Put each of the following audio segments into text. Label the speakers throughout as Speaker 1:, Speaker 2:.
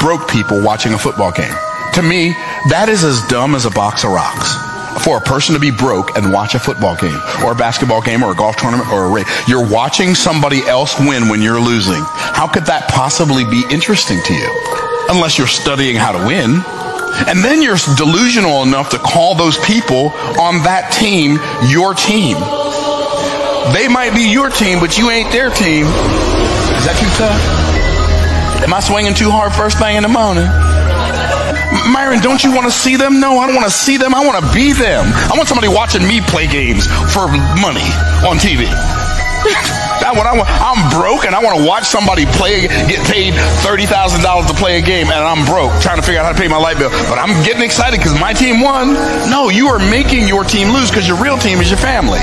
Speaker 1: broke people watching a football game. To me, that is as dumb as a box of rocks. For a person to be broke and watch a football game or a basketball game or a golf tournament or a race, you're watching somebody else win when you're losing. How could that possibly be interesting to you? Unless you're studying how to win. And then you're delusional enough to call those people on that team your team. They might be your team, but you ain't their team. Is that too tough? Am I swinging too hard first thing in the morning? Myron, don't you want to see them? No, I don't want to see them. I want to be them. I want somebody watching me play games for money on TV. That's what I want. I'm broke and I want to watch somebody play, get paid $30,000 to play a game and I'm broke trying to figure out how to pay my light bill. But I'm getting excited because my team won. No, you are making your team lose because your real team is your family.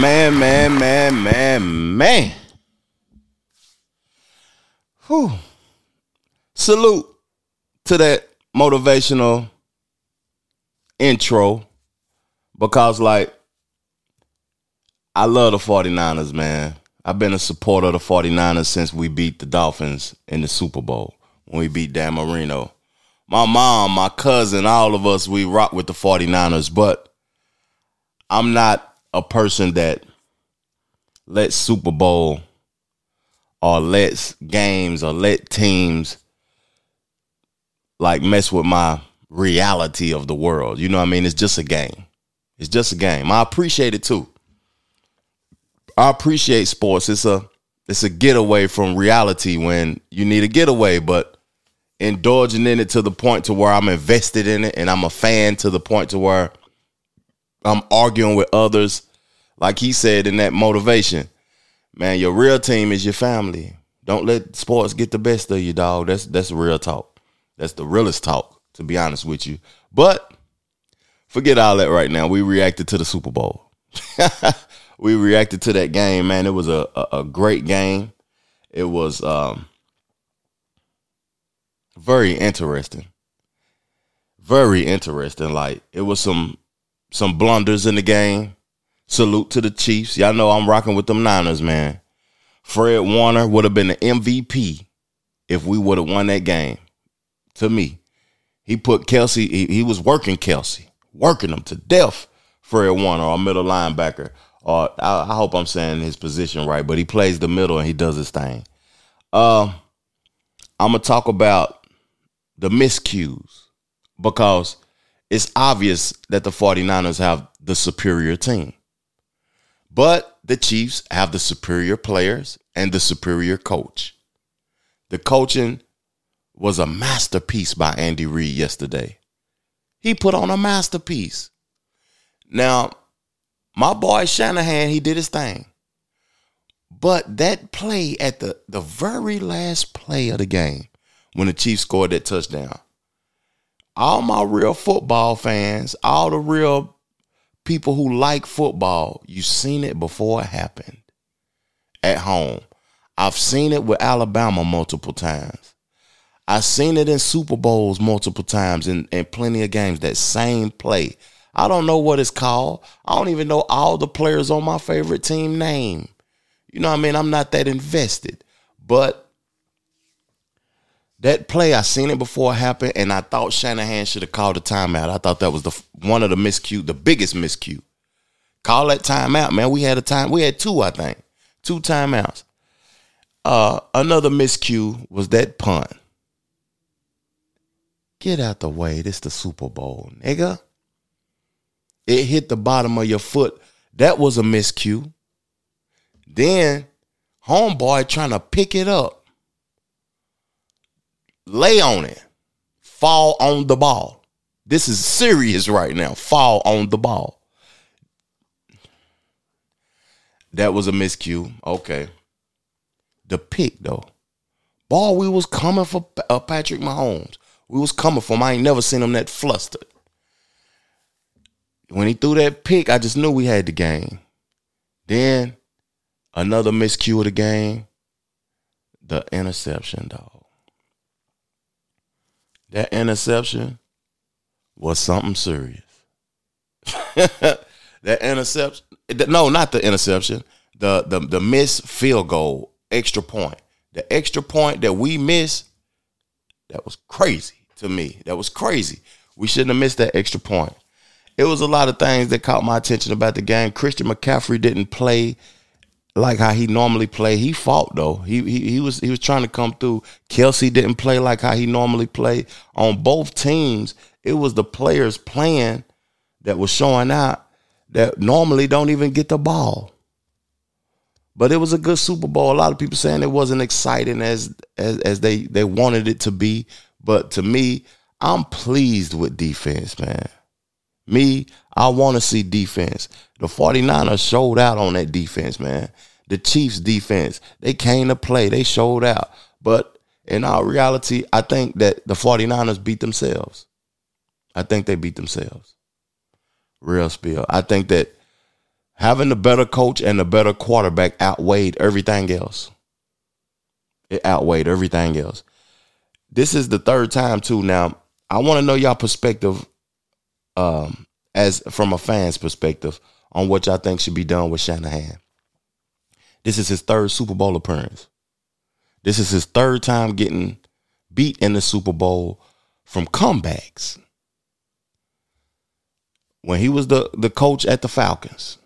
Speaker 2: Man, man, man, man, man. Whew. Salute to that motivational intro because, like, I love the 49ers, man. I've been a supporter of the 49ers since we beat the Dolphins in the Super Bowl when we beat Dan Marino. My mom, my cousin, all of us, we rock with the 49ers, but I'm not a person that lets Super Bowl or lets games or let teams like mess with my reality of the world. You know what I mean? It's just a game. It's just a game. I appreciate it too. I appreciate sports. It's a it's a getaway from reality when you need a getaway, but indulging in it to the point to where I'm invested in it and I'm a fan to the point to where I'm arguing with others. Like he said in that motivation, man, your real team is your family. Don't let sports get the best of you, dog. That's that's real talk. That's the realest talk, to be honest with you. But forget all that right now. We reacted to the Super Bowl. we reacted to that game, man. It was a, a, a great game. It was um, very interesting. Very interesting. Like it was some some blunders in the game. Salute to the Chiefs. Y'all know I'm rocking with them Niners, man. Fred Warner would have been the MVP if we would have won that game. To me, he put Kelce, He, he was working Kelce, working him to death. Fred Warner, our middle linebacker. Or I, I, hope I'm saying his position right, but he plays the middle and he does his thing. Uh, I'm gonna talk about the miscues because it's obvious that the 49ers have the superior team. But the Chiefs have the superior players and the superior coach. The coaching was a masterpiece by Andy Reid yesterday. He put on a masterpiece. Now, my boy Shanahan, he did his thing. But that play at the, the very last play of the game, when the Chiefs scored that touchdown, all my real football fans, all the real people who like football, you've seen it before it happened at home. I've seen it with Alabama multiple times. I've seen it in Super Bowls multiple times and in, in plenty of games. That same play. I don't know what it's called. I don't even know all the players on my favorite team name. You know what I mean? I'm not that invested. But that play, I seen it before it happened, and I thought Shanahan should have called a timeout. I thought that was the one of the miscue, the biggest miscue. Call that timeout, man. We had a time. We had two, I think, two timeouts. Uh, another miscue was that punt. Get out the way. This the Super Bowl, nigga. It hit the bottom of your foot. That was a miscue. Then homeboy trying to pick it up lay on it, fall on the ball. This is serious right now. Fall on the ball. That was a miscue. Okay. The pick though. Ball we was coming for uh, Patrick Mahomes. We was coming for him. I ain't never seen him that flustered. When he threw that pick, I just knew we had the game. Then another miscue of the game, the interception, dog. That interception was something serious. That interception. No, not the interception. The the the missed field goal, extra point. The extra point that we missed, that was crazy to me. That was crazy. We shouldn't have missed that extra point. It was a lot of things that caught my attention about the game. Christian McCaffrey didn't play like how he normally play. He fought though. He, he he was he was trying to come through. Kelce didn't play like how he normally play. On both teams, it was the players playing that was showing out that normally don't even get the ball. But it was a good Super Bowl. A lot of people saying it wasn't exciting as as as they they wanted it to be. But to me, I'm pleased with defense, man. Me, I want to see defense. The 49ers showed out on that defense, man. The Chiefs defense, they came to play. They showed out. But in our reality, I think that the 49ers beat themselves. I think they beat themselves. Real spill. I think that having the better coach and the better quarterback outweighed everything else. It outweighed everything else. This is the third time too. Now, I want to know y'all perspective um, as from a fan's perspective on what y'all think should be done with Shanahan. This is his third Super Bowl appearance. This is his third time getting beat in the Super Bowl from comebacks. When he was the, the coach at the Falcons,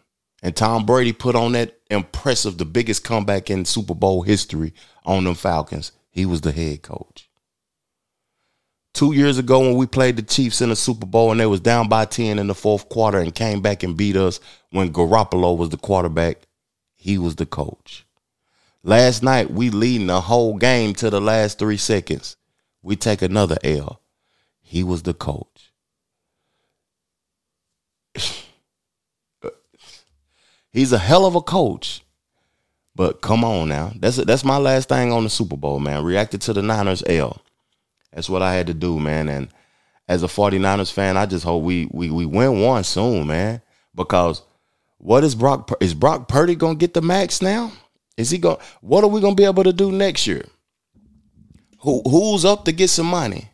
Speaker 2: and Tom Brady put on that impressive, the biggest comeback in Super Bowl history on them Falcons, he was the head coach. Two years ago, when we played the Chiefs in the Super Bowl and they was down by 10 in the fourth quarter and came back and beat us when Garoppolo was the quarterback, he was the coach. Last night, we leading the whole game to the last three seconds. We take another L. He was the coach. He's a hell of a coach. But come on now. That's that's my last thing on the Super Bowl, man. Reacted to the Niners L. That's what I had to do, man. And as a 49ers fan, I just hope we we we win one soon, man. Because what is Brock is Brock Purdy gonna get the max now? Is he going what are we gonna be able to do next year? Who who's up to get some money?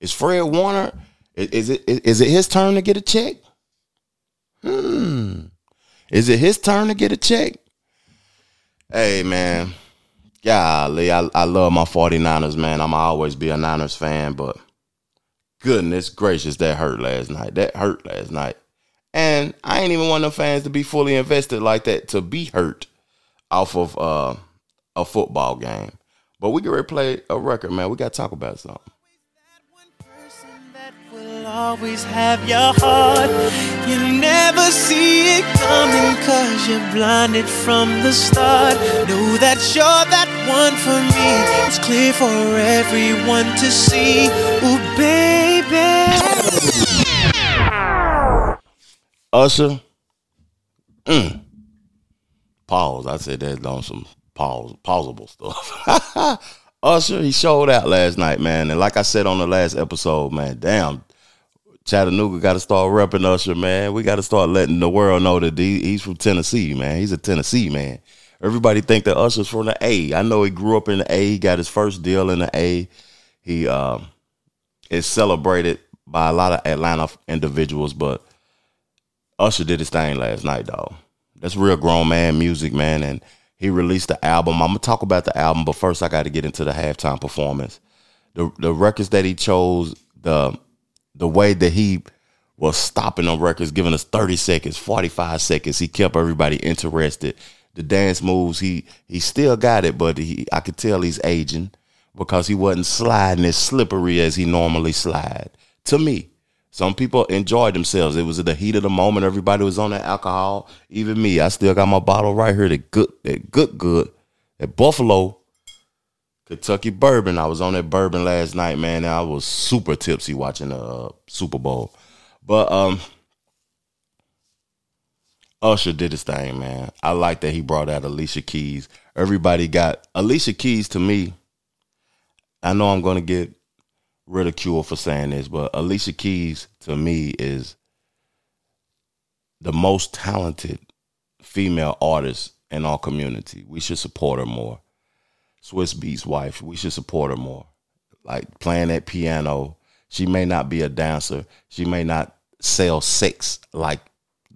Speaker 2: Is Fred Warner is it is it his turn to get a check? Hmm. Is it his turn to get a check? Hey man, golly, I, I love my 49ers, man. I'm always be a Niners fan, but goodness gracious, that hurt last night. That hurt last night. And I ain't even of them fans to be fully invested like that, to be hurt off of uh, a football game. But we can replay a record, man. We got to talk about something
Speaker 3: always have your heart. You never see it coming cause you're blinded from the start. Know that you're that one for me. It's clear for everyone to see. Ooh, baby.
Speaker 2: Usher. Mm. Pause. I said that on some pause, pausable stuff. Usher, he showed out last night, man. And like I said on the last episode, man, damn, Chattanooga got to start repping Usher, man. We got to start letting the world know that he's from Tennessee, man. He's a Tennessee man. Everybody think that Usher's from the A. I know he grew up in the A. He got his first deal in the A. He uh, is celebrated by a lot of Atlanta individuals, but Usher did his thing last night, dog. That's real grown man music, man. And he released the album. I'm gonna talk about the album, but first I got to get into the halftime performance. The the records that he chose, the the way that he was stopping on records, giving us 30 seconds, 45 seconds. He kept everybody interested. The dance moves, he he still got it, but he I could tell he's aging because he wasn't sliding as slippery as he normally slide. To me, some people enjoyed themselves. It was at the heat of the moment. Everybody was on that alcohol. Even me, I still got my bottle right here. That good, that good, good. At Buffalo, Kentucky bourbon. I was on that bourbon last night, man. I was super tipsy watching the uh, Super Bowl. But um Usher did his thing, man. I like that he brought out Alicia Keys. Everybody got Alicia Keys to me. I know I'm going to get ridiculed for saying this, but Alicia Keys to me is the most talented female artist in our community. We should support her more. Swizz Beatz wife. We should support her more. Like playing that piano. She may not be a dancer. She may not sell sex like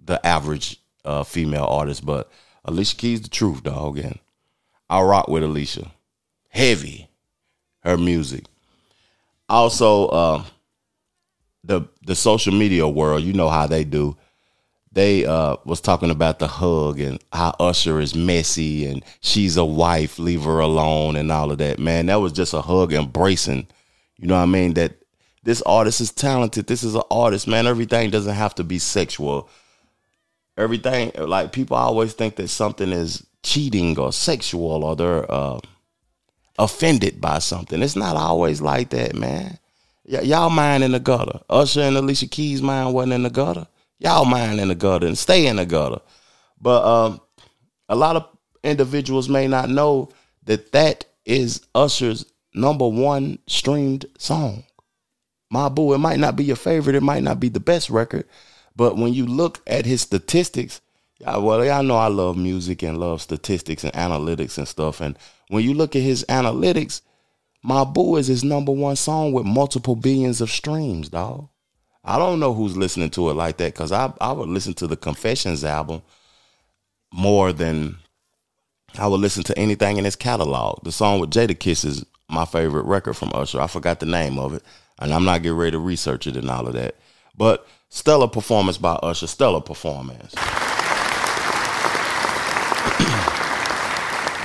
Speaker 2: the average uh, female artist, but Alicia Keys the truth, dog. And I rock with Alicia. Heavy, her music. Also, uh, the the social media world, you know how they do. They uh, was talking about the hug and how Usher is messy and she's a wife, leave her alone and all of that. Man, that was just a hug embracing. You know what I mean? That this artist is talented. This is an artist, man. Everything doesn't have to be sexual. Everything like people always think that something is cheating or sexual or they're uh, offended by something. It's not always like that, man. Y- y'all mind in the gutter. Usher and Alicia Keys' mind wasn't in the gutter. Y'all mind in the gutter and stay in the gutter. But um, a lot of individuals may not know that that is Usher's number one streamed song. My boo, it might not be your favorite, it might not be the best record, but when you look at his statistics, well, y'all know I love music and love statistics and analytics and stuff. And when you look at his analytics, My Boo is his number one song with multiple billions of streams, dog. I don't know who's listening to it like that because I, I would listen to the Confessions album more than I would listen to anything in his catalog. The song with Jadakiss is my favorite record from Usher. I forgot the name of it, and I'm not getting ready to research it and all of that. But stellar performance by Usher, stellar performance.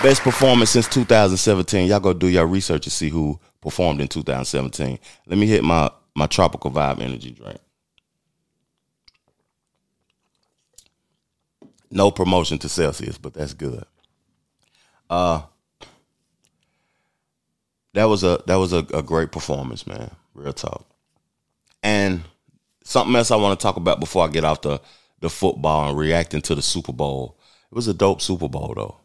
Speaker 2: Best performance since 2017. Y'all go do your research to see who performed in 2017. Let me hit my my tropical vibe energy drink. No promotion to Celsius, but that's good. Uh that was a that was a, a great performance, man. Real talk. And something else I want to talk about before I get off the the football and reacting to the Super Bowl. It was a dope Super Bowl though.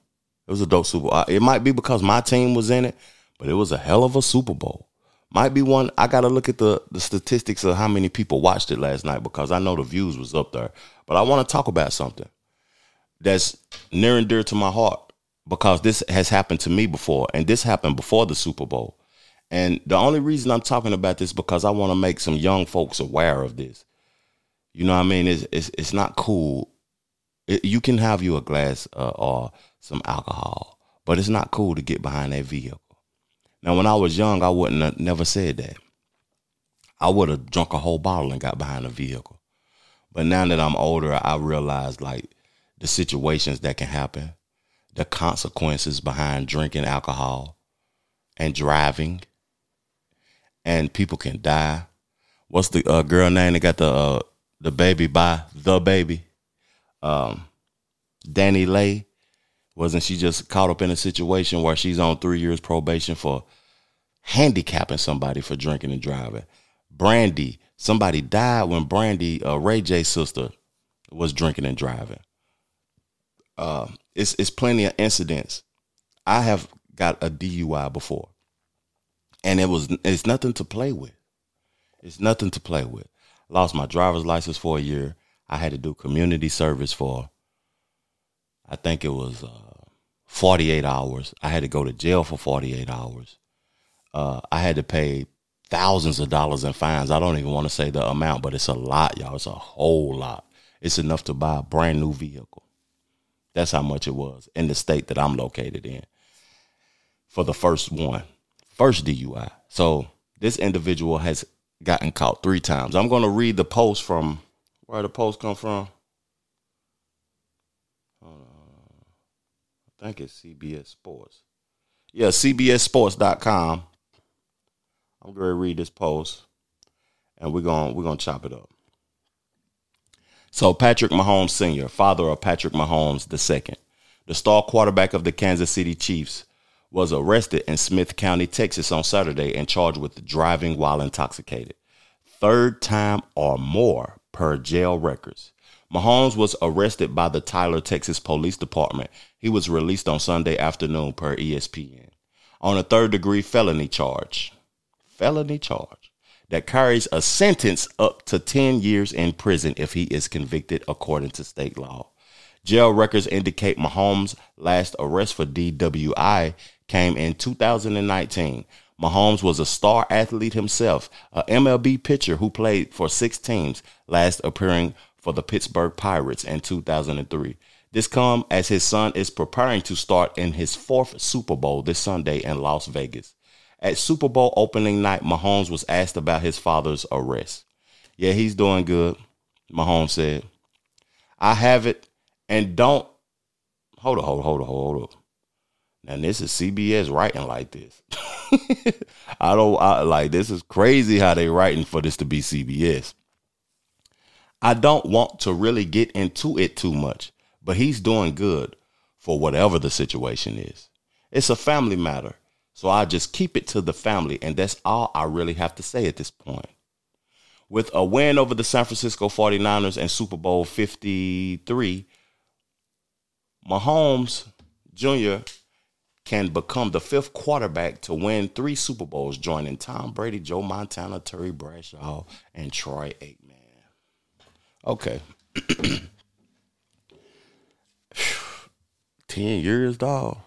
Speaker 2: It was a dope Super Bowl. It might be because my team was in it, but it was a hell of a Super Bowl. Might be one. I got to look at the the statistics of how many people watched it last night because I know the views was up there. But I want to talk about something that's near and dear to my heart because this has happened to me before, and this happened before the Super Bowl. And the only reason I'm talking about this because I want to make some young folks aware of this. You know what I mean? It's it's, it's not cool. It, you can have you a glass uh, or some alcohol, but it's not cool to get behind that vehicle. Now, when I was young, I wouldn't have never said that. I would have drunk a whole bottle and got behind a vehicle. But now that I'm older, I realize like the situations that can happen, the consequences behind drinking alcohol and driving, and people can die. What's the uh, girl name that got the uh, the baby by the baby? Um, Lay Wasn't she just caught up in a situation where she's on three years probation for handicapping somebody for drinking and driving? Brandy, somebody died when Brandy, uh, Ray J's sister, was drinking and driving. Uh, it's it's plenty of incidents. I have got a DUI before, and it was it's nothing to play with. It's nothing to play with. Lost my driver's license for a year. I had to do community service for. I think it was uh, 48 hours. I had to go to jail for 48 hours. Uh, I had to pay thousands of dollars in fines. I don't even want to say the amount, but it's a lot, y'all. It's a whole lot. It's enough to buy a brand new vehicle. That's how much it was in the state that I'm located in for the first one, first DUI. So this individual has gotten caught three times. I'm going to read the post from where the post come from. I think it's CBS Sports. Yeah, CBSSports.com. I'm going to read this post, and we're going we're going to chop it up. So Patrick Mahomes Sr., father of Patrick Mahomes II, the star quarterback of the Kansas City Chiefs, was arrested in Smith County, Texas on Saturday and charged with driving while intoxicated. Third time or more per jail records. Mahomes was arrested by the Tyler, Texas Police Department. He was released on Sunday afternoon per ESPN on a third degree felony charge. Felony charge that carries a sentence up to 10 years in prison if he is convicted according to state law. Jail records indicate Mahomes' last arrest for DWI came in 2019. Mahomes was a star athlete himself, a MLB pitcher who played for six teams, last appearing for the Pittsburgh Pirates in 2003. This come as his son is preparing to start in his fourth Super Bowl this Sunday in Las Vegas. At Super Bowl opening night, Mahomes was asked about his father's arrest. Yeah, he's doing good, Mahomes said. I have it and don't hold on, hold on, hold on, hold on. And this is CBS writing like this. I don't I, like this is crazy how they writing for this to be CBS. I don't want to really get into it too much, but he's doing good for whatever the situation is. It's a family matter. So I just keep it to the family, and that's all I really have to say at this point. With a win over the San Francisco 49ers and Super Bowl 53, Mahomes Jr. can become the fifth quarterback to win three Super Bowls, joining Tom Brady, Joe Montana, Terry Bradshaw, and Troy Aikman. Okay. 10 years, dog.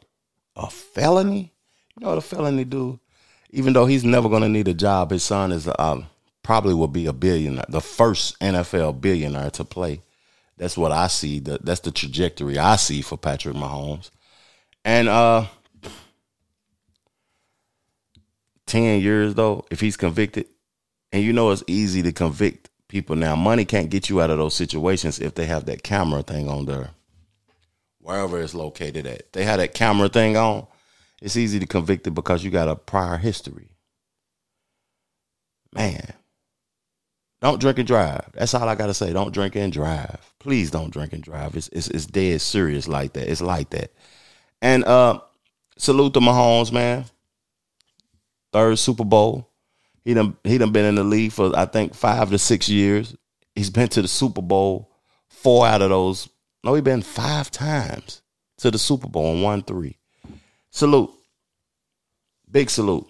Speaker 2: A felony? You know what a felony do? Even though he's never going to need a job, his son is um, probably will be a billionaire, the first NFL billionaire to play. That's what I see. The, that's the trajectory I see for Patrick Mahomes. And uh 10 years though, if he's convicted, and you know it's easy to convict people now. Money can't get you out of those situations if they have that camera thing on there. Wherever it's located at. They have that camera thing on. It's easy to convict it because you got a prior history. Man. Don't drink and drive. That's all I gotta say. Don't drink and drive. Please don't drink and drive. It's it's, it's dead serious like that. It's like that. And uh salute to Mahomes, man. Third Super Bowl. He done he done been in the league for I think five to six years. He's been to the Super Bowl four out of those. No, he been five times to the Super Bowl and won three. Salute. Big salute.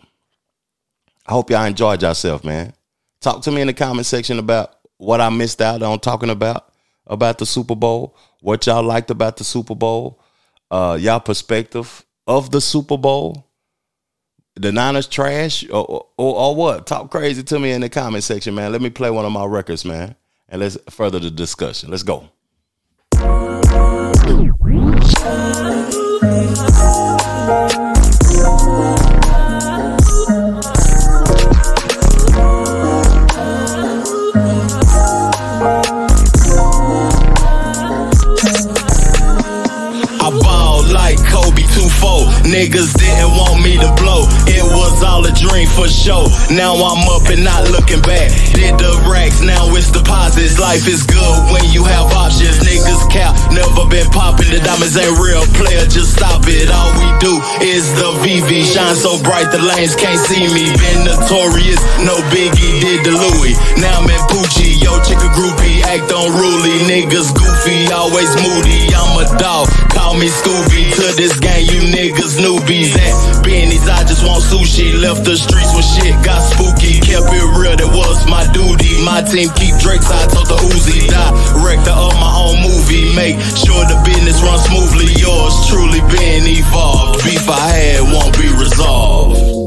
Speaker 2: I hope y'all enjoyed yourself, man. Talk to me in the comment section about what I missed out on talking about about the Super Bowl, what y'all liked about the Super Bowl, uh, y'all perspective of the Super Bowl. The Niners trash or, or, or what? Talk crazy to me in the comment section, man. Let me play one of my records, man, and let's further the discussion. Let's go.
Speaker 4: Niggas didn't want me to blow. It was all a dream for sure. Now I'm up and not looking back. Did the racks, now it's deposits. Life is good when you have options. Niggas cap, never been popping. The diamonds ain't real. Player, just stop it. All we do is the VV. Shine so bright the lanes can't see me. Been notorious, no biggie. Did the Louis. Now I'm in Poochie. Yo, chick a groupie. Act unruly. Niggas goofy, always moody. Me Scooby. To this game, you niggas newbies at Benny's. I just want sushi. Left the streets when shit got spooky. Kept it real, that was my duty. My team keep Drake's. I told the Uzi. Director of my own movie. Make sure the business runs smoothly. Yours truly been evolved. Beef I had won't be resolved.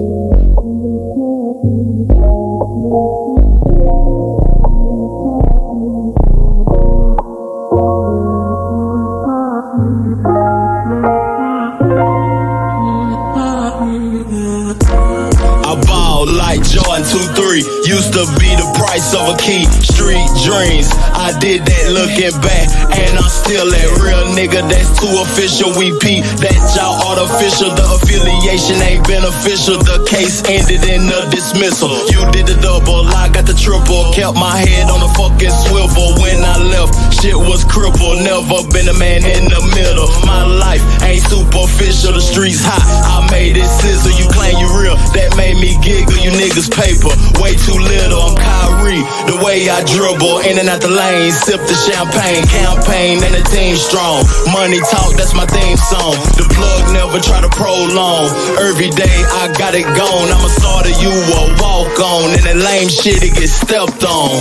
Speaker 4: Used to be the price of a key. Street dreams, I did that looking back, and I'm still that real nigga. That's too official. We P that y'all artificial. The affiliation ain't beneficial. The case ended in a dismissal. You did the double, I got the triple. Kept my head on the fucking swivel when I left. Shit was crippled. Never been a man in the middle. My life ain't superficial. The streets hot. I made it sizzle. You claim you real. That made me giggle. You niggas paper. Way too little. I'm Kyrie. The way I dribble in and out the lane. Sip the champagne. Campaign and the team strong. Money talk. That's my theme song. The plug never try to prolong. Every day I got it gone. I'm a starter. You a walk on. And that lame shit it gets stepped on.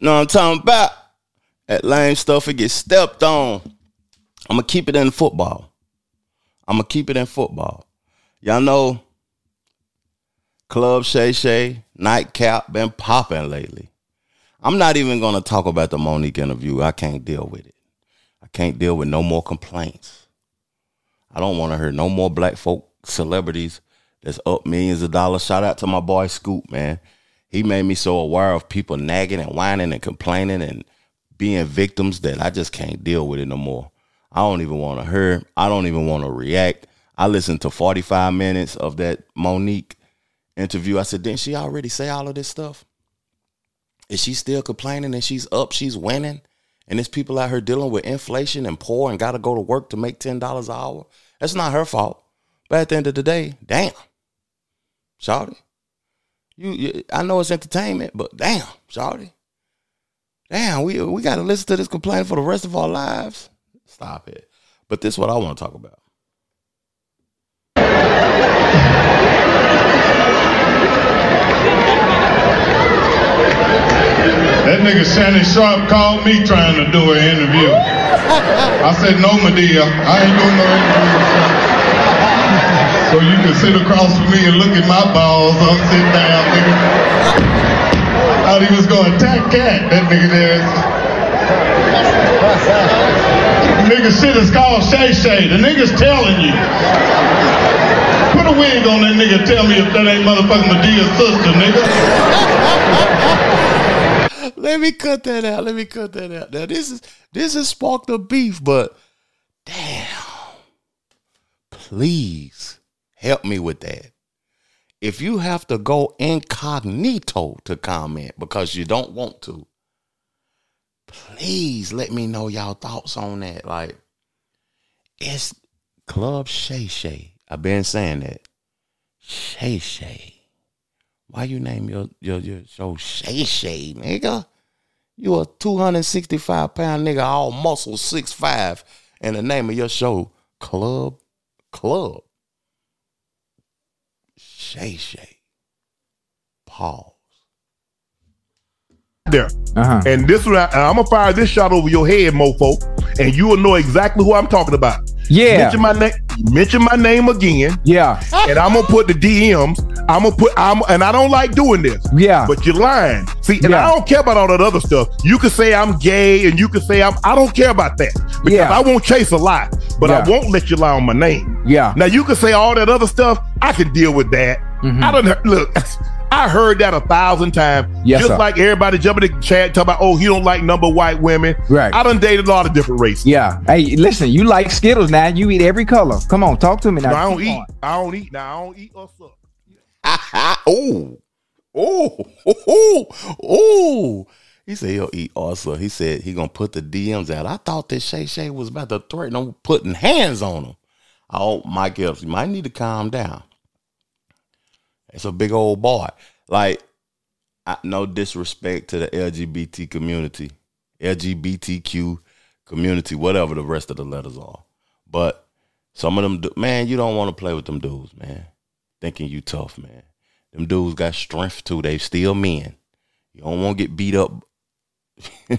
Speaker 2: No, I'm talking about that lame stuff. It gets stepped on. I'm gonna keep it in football. I'm gonna keep it in football. Y'all know Club Shay Shay, nightcap been popping lately. I'm not even gonna talk about the Mo'Nique interview. I can't deal with it. I can't deal with no more complaints. I don't want to hear no more black folk celebrities that's up millions of dollars. Shout out to my boy Scoop, man. He made me so aware of people nagging and whining and complaining and being victims that I just can't deal with it no more. I don't even want to hear. I don't even want to react. I listened to 45 minutes of that Mo'Nique interview. I said, didn't she already say all of this stuff? Is she still complaining and she's up, she's winning? And there's people out here dealing with inflation and poor and got to go to work to make $10 an hour. That's not her fault. But at the end of the day, damn. Shawty. You, you I know it's entertainment, but damn, Shawty. Damn, we we gotta listen to this complaint for the rest of our lives. Stop it. But this is what I want to talk about.
Speaker 5: That nigga Shannon Sharpe called me trying to do an interview. I said, no, Madea, I ain't doing no interview. So you can sit across from me and look at my balls. I'm sitting down, nigga. Thought he was to attack Katt, that nigga there. nigga shit is called Shay Shay. The nigga's telling you. Wig on that nigga tell me if that ain't motherfucking Madea's sister, nigga.
Speaker 2: Let me cut that out. Let me cut that out. Now this is this has sparked a beef, but damn. Please help me with that. If you have to go incognito to comment because you don't want to, please let me know y'all thoughts on that. Like, it's Club Shay Shay. I've been saying that. Shay Shay. Why you name your your your show Shay Shay, nigga? You a 265 pound nigga, all muscle, six five, and the name of your show, Club Club. Shay Shay. Pause.
Speaker 6: There. Uh-huh. And this one, I, I'm gonna fire this shot over your head, mofo, and you will know exactly who I'm talking about.
Speaker 7: Yeah.
Speaker 6: Mention my name. Mention my name again.
Speaker 7: Yeah.
Speaker 6: And I'm gonna put the DMs. I'm gonna put. I'm and I don't like doing this.
Speaker 7: Yeah.
Speaker 6: But you're lying. See, and
Speaker 7: Yeah.
Speaker 6: I don't care about all that other stuff. You can say I'm gay, and you can say I'm. I don't care about that because
Speaker 7: Yeah.
Speaker 6: I won't chase a lie, but I won't let you lie on my name.
Speaker 7: Yeah.
Speaker 6: Now you can say all that other stuff. I can deal with that.
Speaker 7: Mm-hmm.
Speaker 6: I don't look. I heard that a thousand times.
Speaker 7: Yes,
Speaker 6: just
Speaker 7: sir.
Speaker 6: like everybody jumping in the chat talking about, oh, he don't like number white women.
Speaker 7: Right.
Speaker 6: I done dated a lot of different races.
Speaker 7: Yeah. Hey, listen, you like Skittles now. You eat every color. Come on, talk to me now.
Speaker 6: No, I don't
Speaker 7: Keep
Speaker 6: eat.
Speaker 7: on.
Speaker 6: I don't eat. Now I don't eat or suck.
Speaker 2: oh, oh, oh, oh. He said he'll eat also. He said he gonna put the DMs out. I thought that Shay Shay was about to threaten him putting hands on him. Oh, Mike Epps, you might need to calm down. It's a big old boy. Like, I, no disrespect to the LGBT community, LGBTQ community, whatever the rest of the letters are. But some of them, man, you don't want to play with them dudes, man. Thinking you tough, man. Them dudes got strength too. They still men. You don't want to get beat up. you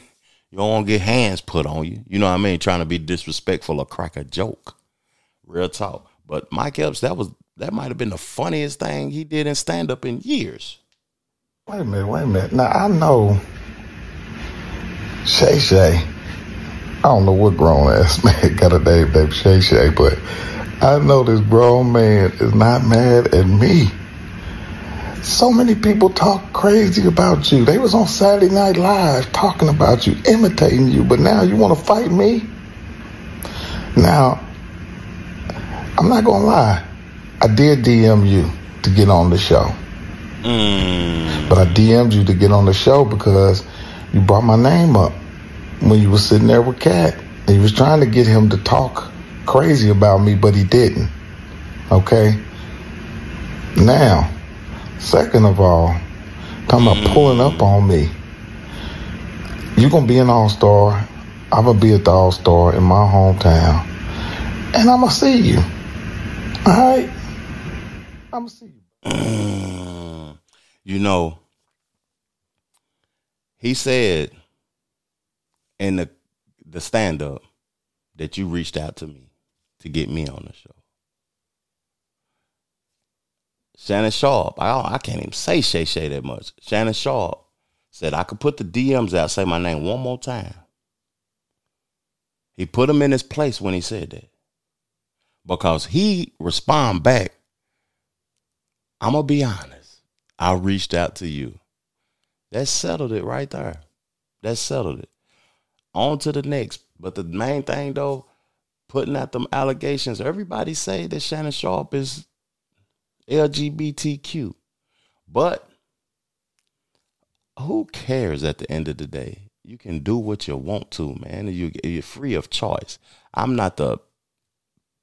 Speaker 2: don't want to get hands put on you. You know what I mean? Trying to be disrespectful or crack a joke. Real talk. But Mike Epps, that was that might have been the funniest thing he did in stand up in years.
Speaker 8: Wait a minute, wait a minute. Now I know Shay Shay. I don't know what grown ass man got a name named Shay Shay, but I know this grown man is not mad at me. So many people talk crazy about you. They was on Saturday Night Live talking about you, imitating you, but now you want to fight me? Now, I'm not gonna lie. I did DM you to get on the show. Mm. But I DM'd you to get on the show because you brought my name up when you was sitting there with Katt. And you was trying to get him to talk crazy about me, but he didn't. Okay? Now, second of all, talking about mm. pulling up on me. You're gonna be an all-star. I'm gonna be at the all-star in my hometown. And I'm gonna see you. Alright? See you.
Speaker 2: You know, he said in the the stand up that you reached out to me to get me on the show. Shannon Sharpe, I I can't even say Shay Shay that much. Shannon Sharpe said I could put the DMs out, say my name one more time. He put him in his place when he said that. Because he respond back, I'm gonna be honest. I reached out to you. That settled it right there. That settled it. On to the next. But the main thing though, putting out them allegations, everybody say that Shannon Sharpe is LGBTQ. But who cares at the end of the day? You can do what you want to, man. You, you're free of choice. I'm not the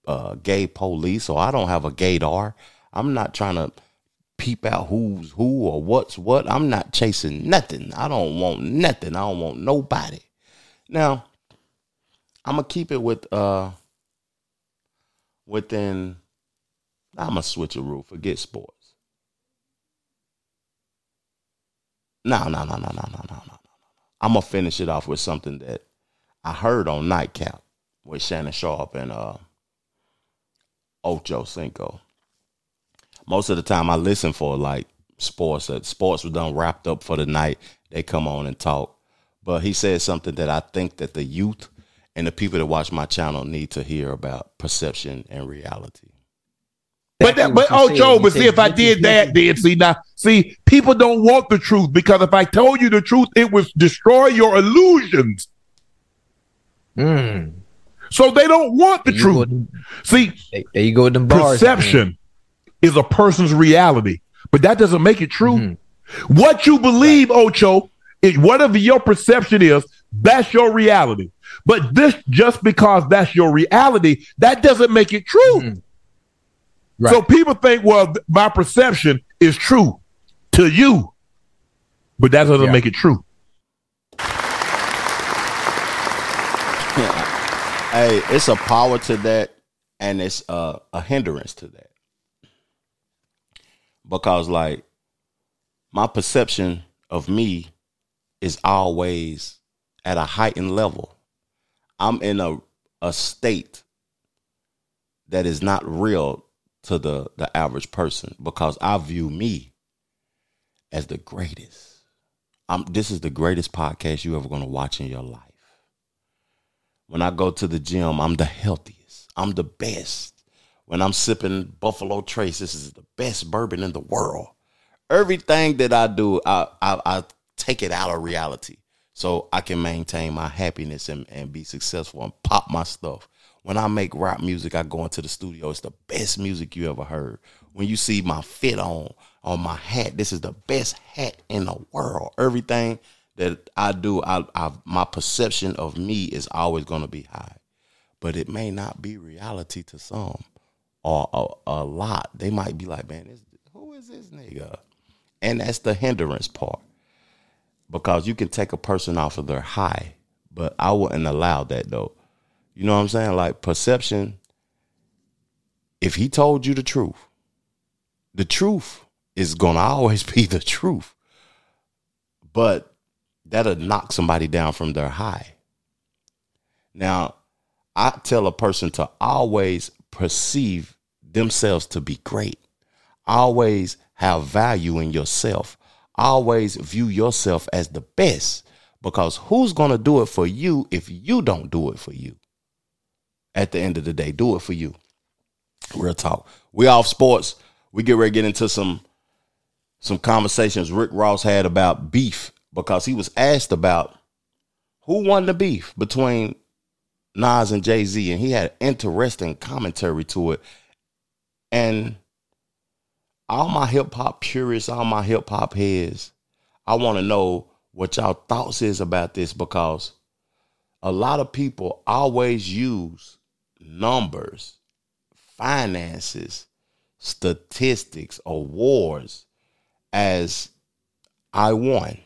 Speaker 2: uh, gay police, or I don't have a gaydar. I'm not trying to peep out who's who or what's what. I'm not chasing nothing. I don't want nothing. I don't want nobody. Now, I'm gonna keep it with uh within I'm gonna switch a rule. Forget sports. No, no, no, no, no, no, no, no, no. I'm gonna finish it off with something that I heard on Nightcap with Shannon Sharpe and uh Ocho Cinco. Most of the time I listen for like sports that sports were done wrapped up for the night. They come on and talk. But he said something that I think that the youth and the people that watch my channel need to hear about perception and reality.
Speaker 6: But that, but oh, Joe, but see, if I did that, then see now, see, people don't want the truth because if I told you the truth, it would destroy your illusions.
Speaker 7: Mm.
Speaker 6: So they don't want the
Speaker 7: you
Speaker 6: truth.
Speaker 7: go.
Speaker 6: See,
Speaker 7: There you go with them bars.
Speaker 6: perception is a person's reality, but that doesn't make it true.
Speaker 7: Mm-hmm.
Speaker 6: What you believe, Ocho, is whatever your perception is, that's your reality. But this just because that's your reality, that doesn't make it true.
Speaker 7: Mm-hmm. Right.
Speaker 6: So people think, well, my perception is true to you, but that doesn't
Speaker 7: Yeah.
Speaker 6: make it true.
Speaker 2: Hey, it's a power to that, and it's a, a hindrance to that. Because, like, my perception of me is always at a heightened level. I'm in a a state that is not real to the the average person because I view me as the greatest. I'm this is the greatest podcast you ever going to watch in your life. When I go to the gym, I'm the healthiest. I'm the best. When I'm sipping Buffalo Trace, this is the best bourbon in the world. Everything that I do, I, I, I take it out of reality so I can maintain my happiness and, and be successful and pop my stuff. When I make rap music, I go into the studio. It's the best music you ever heard. When you see my fit on on my hat, this is the best hat in the world. Everything that I do, I, I my perception of me is always going to be high, but it may not be reality to some a, a lot. They might be like, man, this, who is this nigga? And that's the hindrance part because you can take a person off of their high, but I wouldn't allow that though. You know what I'm saying? Like perception. If he told you the truth, the truth is gonna always be the truth. But that'll knock somebody down from their high. Now, I tell a person to always perceive themselves to be great. Always have value in yourself. Always view yourself as the best because who's going to do it for you if you don't do it for you? At the end of the day, do it for you. Real talk. We off sports. We get ready to get into some some conversations Rick Ross had about beef because he was asked about who won the beef between Nas and Jay Z, and he had interesting commentary to it. And all my hip hop purists, all my hip hop heads, I want to know what y'all thoughts is about this because a lot of people always use numbers, finances, statistics, awards as I won.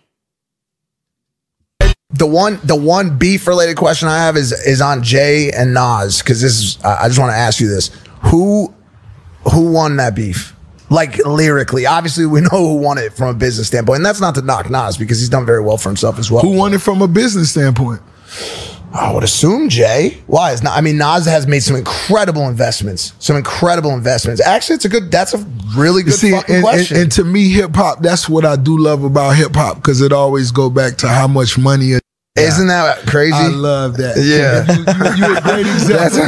Speaker 9: The one, the one beef related question I have is is on Jay and Nas because this is. I just want to ask you this: who who won that beef? Like lyrically, obviously we know who won it from a business standpoint, and that's not to knock Nas because he's done very well for himself as well.
Speaker 10: Who won it from a business standpoint?
Speaker 9: I would assume Jay. Why is not? I mean, Nas has made some incredible investments. Some incredible investments. Actually, it's a good. That's a really good
Speaker 10: See,
Speaker 9: fucking
Speaker 10: and, and,
Speaker 9: question.
Speaker 10: and to me, hip hop, that's what I do love about hip hop because it always go back to how much money.
Speaker 9: Isn't that crazy?
Speaker 10: I love that.
Speaker 9: Yeah.
Speaker 10: You, you, you a great example.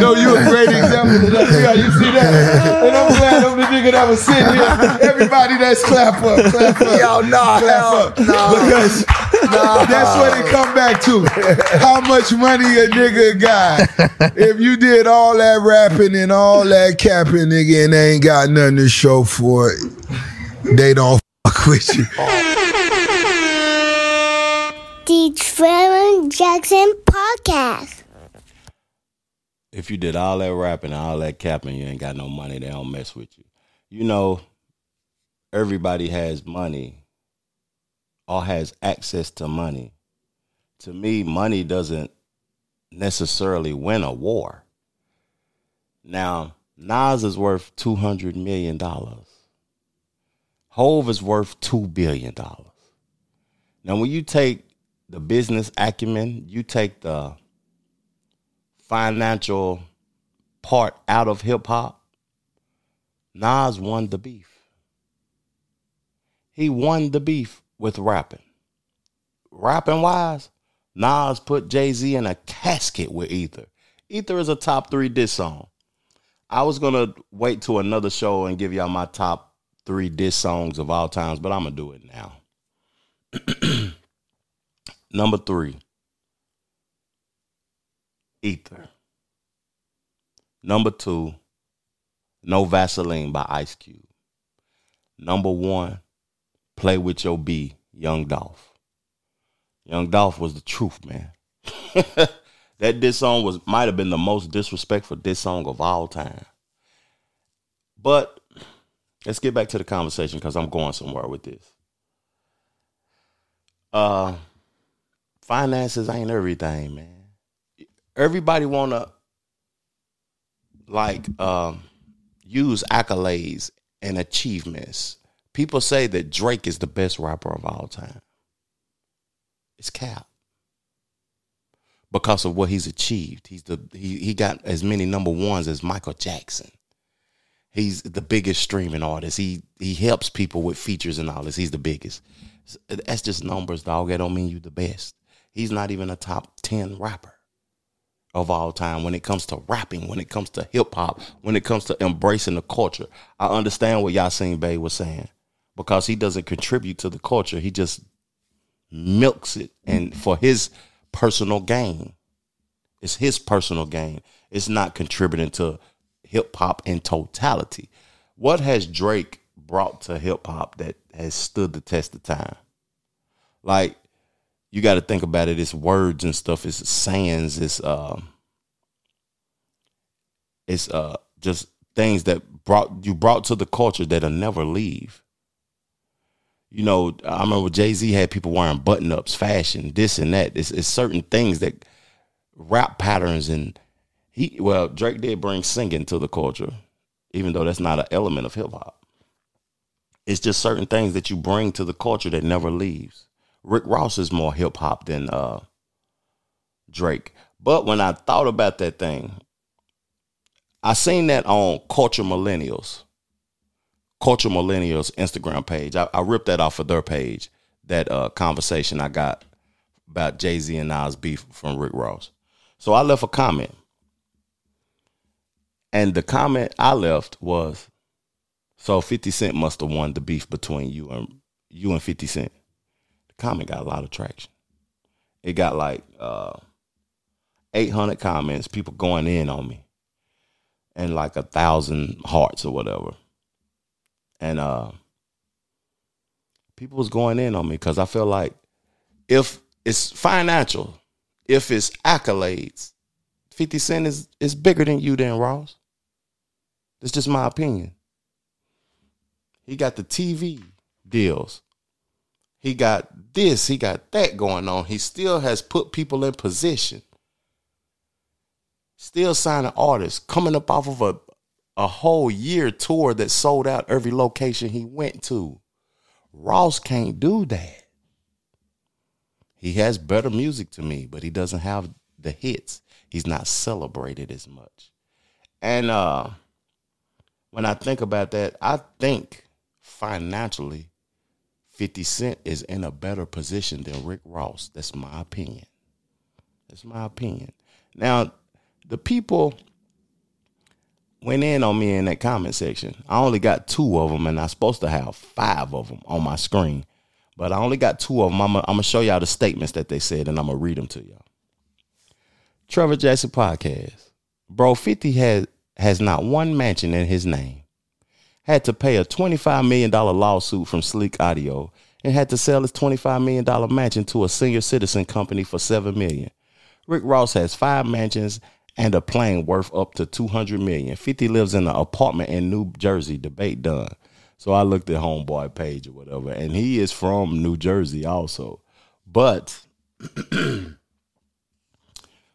Speaker 10: no, you a great example. Yeah, you see that? And I'm glad I'm the nigga that was sitting here. Everybody that's clap up, clap up.
Speaker 9: Yo, nah,
Speaker 10: clap
Speaker 9: hell,
Speaker 10: up.
Speaker 9: nah.
Speaker 10: Because that's what it come back to. How much money a nigga got. If you did all that rapping and all that capping, nigga, and they ain't got nothing to show for it, they don't fuck with you.
Speaker 11: The Trevor Jackson Podcast.
Speaker 2: if you did all that rapping and all that capping, you ain't got no money, they don't mess with you. You know, everybody has money or has access to money. To me, money doesn't necessarily win a war. Now, Nas is worth two hundred million dollars. Hov is worth two billion dollars. Now, when you take the business acumen, you take the financial part out of hip hop, Nas won the beef. He won the beef with rapping. Rapping wise, Nas put Jay Z in a casket with Ether. Ether is a top three diss song. I was gonna wait to another show and give y'all my top three diss songs of all times, but I'm gonna do it now. Number three, Ether. Number two, No Vaseline by Ice Cube. Number one, Play with Your B, Young Dolph. Young Dolph was the truth, man. that diss song was might have been the most disrespectful diss song of all time. But let's get back to the conversation because I'm going somewhere with this. Uh finances ain't everything, man. Everybody wanna like um use accolades and achievements. People say that Drake is the best rapper of all time. It's cap. Because of what he's achieved. He's the he, he got as many number ones as Michael Jackson. He's the biggest streaming artist. He he helps people with features and all this. He's the biggest. That's just numbers, dog. That don't mean you the best. He's not even a top 10 rapper of all time when it comes to rapping, when it comes to hip hop, when it comes to embracing the culture. I understand what Yasin Bey was saying because he doesn't contribute to the culture. He just milks it and for his personal gain. It's his personal gain. It's not contributing to hip hop in totality. What has Drake brought to hip hop that has stood the test of time? Like you got to think about it. It's words and stuff. It's sayings. It's uh, it's uh, just things that brought you brought to the culture that'll never leave. You know, I remember Jay Z had people wearing button ups, fashion, this and that. It's, it's certain things that rap patterns and he well Drake did bring singing to the culture, even though that's not an element of hip hop. It's just certain things that you bring to the culture that never leaves. Rick Ross is more hip hop than uh, Drake. But when I thought about that thing, I seen that on Culture Millennials. Culture Millennials Instagram page. I, I ripped that off of their page. That uh, conversation I got about Jay Z and Nas beef from Rick Ross. So I left a comment, and the comment I left was, "So Fifty Cent must have won the beef between you and you and Fifty Cent." Comment got a lot of traction. It got like uh, eight hundred comments, people going in on me, and like a thousand hearts or whatever and uh people was going in on me because I feel like if it's financial, if it's accolades, 50 Cent is, is bigger than you than Ross. That's just my opinion. He got the TV deals. He got this, he got that going on. He still has put people in position. Still signing artists, coming up off of a, a whole year tour that sold out every location he went to. Ross can't do that. He has better music to me, but he doesn't have the hits. He's not celebrated as much. And uh when I think about that, I think financially 50 Cent is in a better position than Rick Ross. That's my opinion. That's my opinion. Now, the people went in on me in that comment section. I only got two of them, and I'm supposed to have five of them on my screen. But I only got two of them. I'm going to show y'all the statements that they said, and I'm going to read them to y'all. Trevor Jackson Podcast. Bro, 50 has, has not one mansion in his name. Had to pay a $25 million lawsuit from Sleek Audio and had to sell his $25 million mansion to a senior citizen company for 7 million. Rick Ross has five mansions and a plane worth up to 200 million. 50 lives in an apartment in New Jersey. Debate done. So I looked at homeboy page or whatever, and he is from New Jersey also. But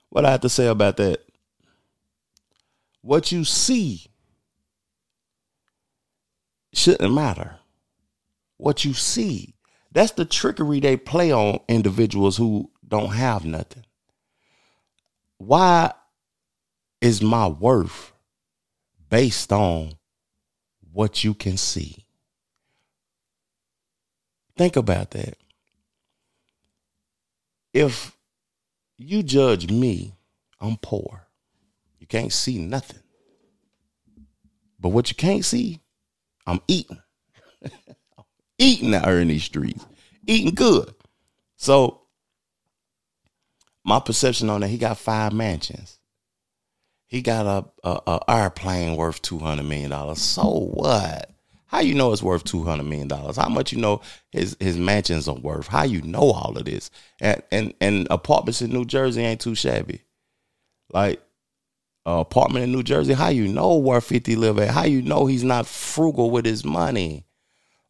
Speaker 2: what I have to say about that, what you see shouldn't matter. What you see, that's the trickery they play on individuals who don't have nothing. Why is my worth based on what you can see? Think about that. If you judge me, I'm poor. You can't see nothing. But what you can't see, I'm eating. eating out here in these streets. Eating good. So my perception on that, he got five mansions. He got a, a, a airplane worth two hundred million dollars. So what? How you know it's worth two hundred million dollars? How much you know his his mansions are worth? How you know all of this? And and and apartments in New Jersey ain't too shabby. Like uh, apartment in New Jersey, how you know where 50 live at? How you know he's not frugal with his money?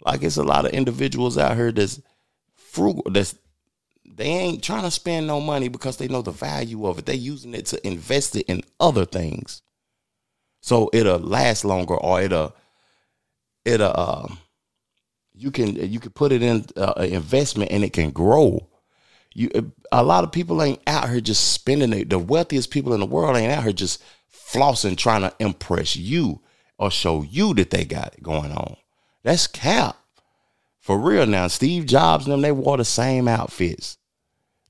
Speaker 2: Like it's a lot of individuals out here that's frugal, that's they ain't trying to spend no money because they know the value of it. They using it to invest it in other things. So it'll last longer or it'll it'll uh, you can you can put it in uh, an investment and it can grow. You a lot of people ain't out here just spending it. The wealthiest people in the world ain't out here just flossing trying to impress you or show you that they got it going on. That's cap. For real now, Steve Jobs and them, they wore the same outfits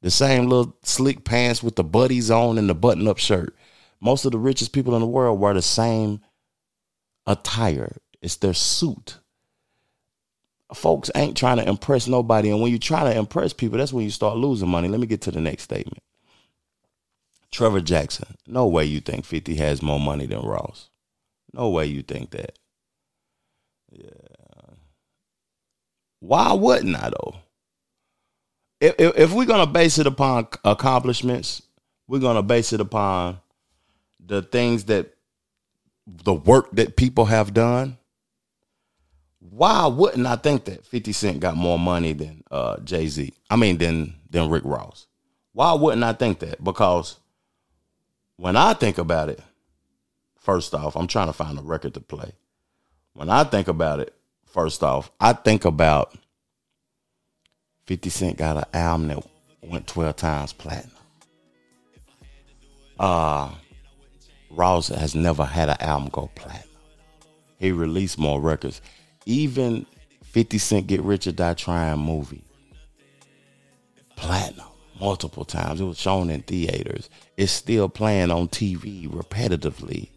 Speaker 2: the same little slick pants with the buddies on and the button up shirt. Most of the richest people in the world wear the same attire. It's their suit. Folks ain't trying to impress nobody. And when you try to impress people, that's when you start losing money. Let me get to the next statement. Trevor Jackson. No way you think 50 has more money than Ross. No way you think that. Yeah. Why wouldn't I though? if, if we're gonna base it upon accomplishments, we're gonna base it upon the things that the work that people have done. Why wouldn't I think that 50 Cent got more money than uh, Jay Z? I mean, than than Rick Ross. Why wouldn't I think that? Because when I think about it, first off, I'm trying to find a record to play. When I think about it, first off, I think about 50 Cent got an album that went 12 times platinum. Uh, Ross has never had an album go platinum. He released more records. Even 50 Cent Get Rich or Die Trying movie. Platinum multiple times. It was shown in theaters. It's still playing on TV repetitively.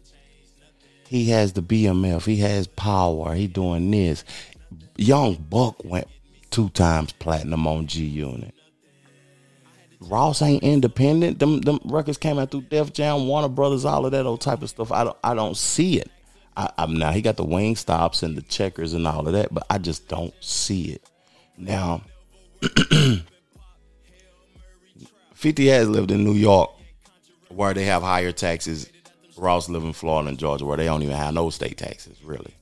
Speaker 2: He has the BMF. He has power. He doing this. Young Buck went two times platinum on G Unit. Ross ain't independent. Them them records came out through Def Jam, Warner Brothers, all of that old type of stuff. I don't I don't see it. I, am now he got the wing stops and the checkers and all of that, but I just don't see it. Now, 50 has lived in New York where they have higher taxes. Ross live in Florida and Georgia where they don't even have no state taxes, really.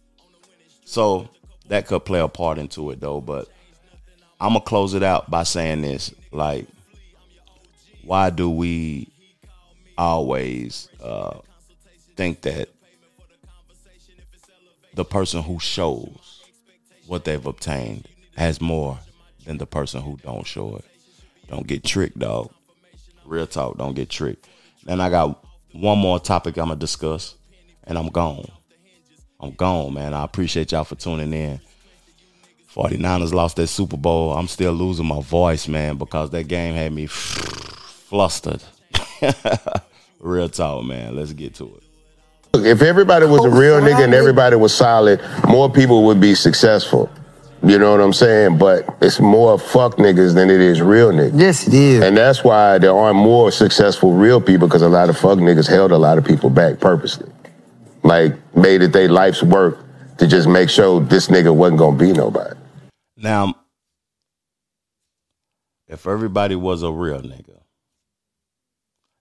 Speaker 2: So that could play a part into it though, but I'm gonna close it out by saying this: like, why do we always uh, think that the person who shows what they've obtained has more than the person who don't show it? Don't get tricked, dog. Real talk, don't get tricked. Then I got one more topic I'm gonna discuss, and I'm gone. I'm gone, man. I appreciate y'all for tuning in. 49ers lost that Super Bowl. I'm still losing my voice, man, because that game had me flustered. Real talk, man. Let's get to it.
Speaker 12: Look, if everybody was a oh, real nigga and everybody was solid, more people would be successful. You know what I'm saying? But it's more fuck niggas than it is real niggas.
Speaker 13: Yes, it is.
Speaker 12: And that's why there aren't more successful real people because a lot of fuck niggas held a lot of people back purposely. Like, made it their life's work to just make sure this nigga wasn't gonna be nobody.
Speaker 2: Now, if everybody was a real nigga,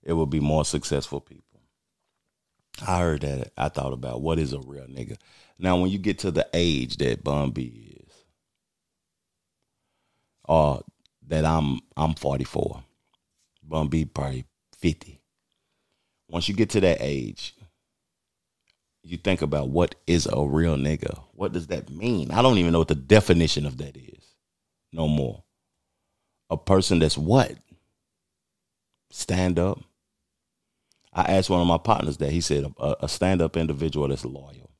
Speaker 2: it would be more successful people. I heard that. I thought about what is a real nigga. Now, when you get to the age that Bun B is, or that I'm I'm 44, Bun B probably 50. Once you get to that age, you think about what is a real nigga. What does that mean? I don't even know what the definition of that is. No more. A person that's what? Stand up. I asked one of my partners that. He said a, a stand up individual that's loyal.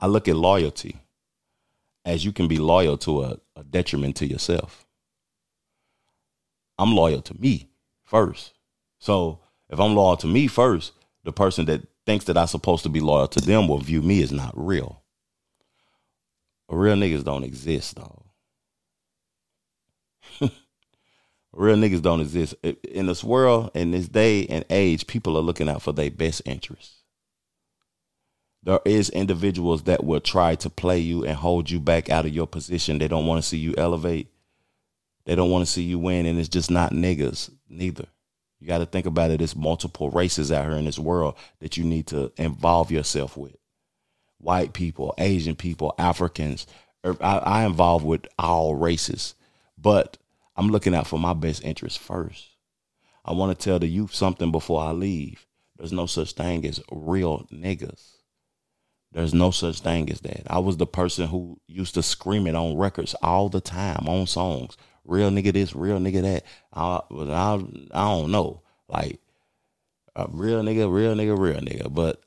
Speaker 2: I look at loyalty as you can be loyal to a, a detriment to yourself. I'm loyal to me first. So if I'm loyal to me first, the person that thinks that I'm supposed to be loyal to them will view me as not real. Real niggas don't exist, dog. Real niggas don't exist. In this world, in this day and age, people are looking out for their best interests. There is individuals that will try to play you and hold you back out of your position. They don't want to see you elevate. They don't want to see you win, and it's just not niggas neither. You got to think about it. There's multiple races out here in this world that you need to involve yourself with. White people, Asian people, Africans. Er, I, I involve with all races, but I'm looking out for my best interest first. I want to tell the youth something before I leave. There's no such thing as real niggas. There's no such thing as that. I was the person who used to scream it on records all the time, on songs. Real nigga this, real nigga that. I, I, I don't know. Like, a real nigga, real nigga, real nigga. But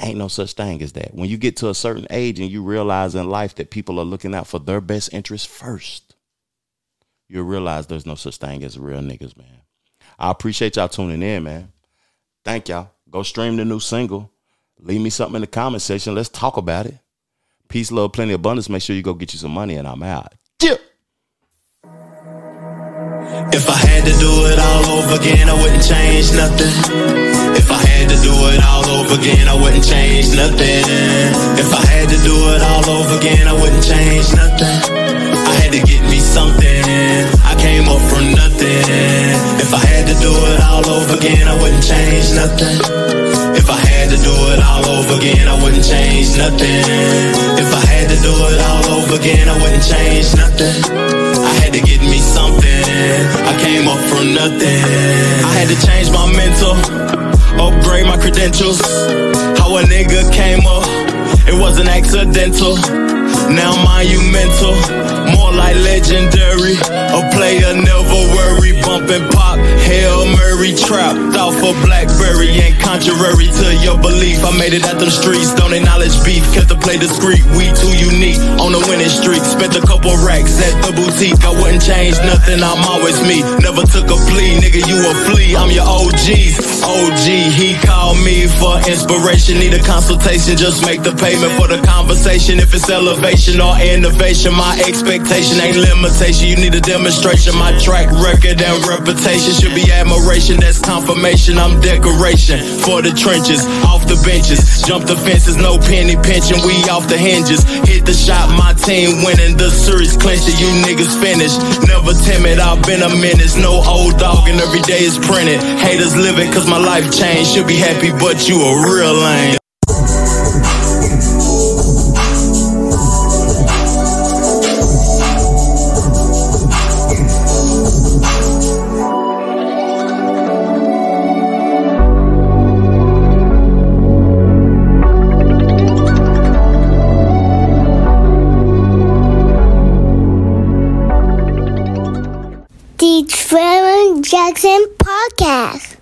Speaker 2: ain't no such thing as that. When you get to a certain age and you realize in life that people are looking out for their best interest first, you'll realize there's no such thing as real niggas, man. I appreciate y'all tuning in, man. Thank y'all. Go stream the new single. Leave me something in the comment section. Let's talk about it. Peace, love, plenty of abundance. Make sure you go get you some money, and I'm out. Yeah.
Speaker 4: If I had to do it all over again, I wouldn't change nothing. If I had to do it all over again, I wouldn't change nothing. If I had to do it all over again, I wouldn't change nothing. To get me something. I came up from nothing. If I had to do it all over again, I wouldn't change nothing. If I had to do it all over again, I wouldn't change nothing. If I had to do it all over again, I wouldn't change nothing. I had to get me something. I came up from nothing. I had to change my mental, upgrade my credentials. How a nigga came up, it wasn't accidental. Now monumental, like legendary. A player never worry, bumping pop, Hail Murray trap. Thought for Blackberry ain't contrary to your belief. I made it out them streets, don't acknowledge beef. Kept the play discreet, we too unique. On a winning streak, spent a couple racks at the boutique. I wouldn't change nothing, I'm always me. Never took a plea, nigga, you a flea. I'm your OG's OG. He called me for inspiration, need a consultation. Just make the payment for the conversation. If it's elevation or innovation, my expectation ain't limitation. You need a demonstration. My track record and reputation should be admiration. That's confirmation. I'm decoration for the trenches, off the benches, jump the fences, no penny pension. We off the hinges. Hit the shot, my team winning. The series clinching. You niggas finished. Never timid. I've been a menace. No old dog, and every day is printed. Haters living cause my life changed. Should be happy, but you a real lame.
Speaker 11: Jackson Podcast.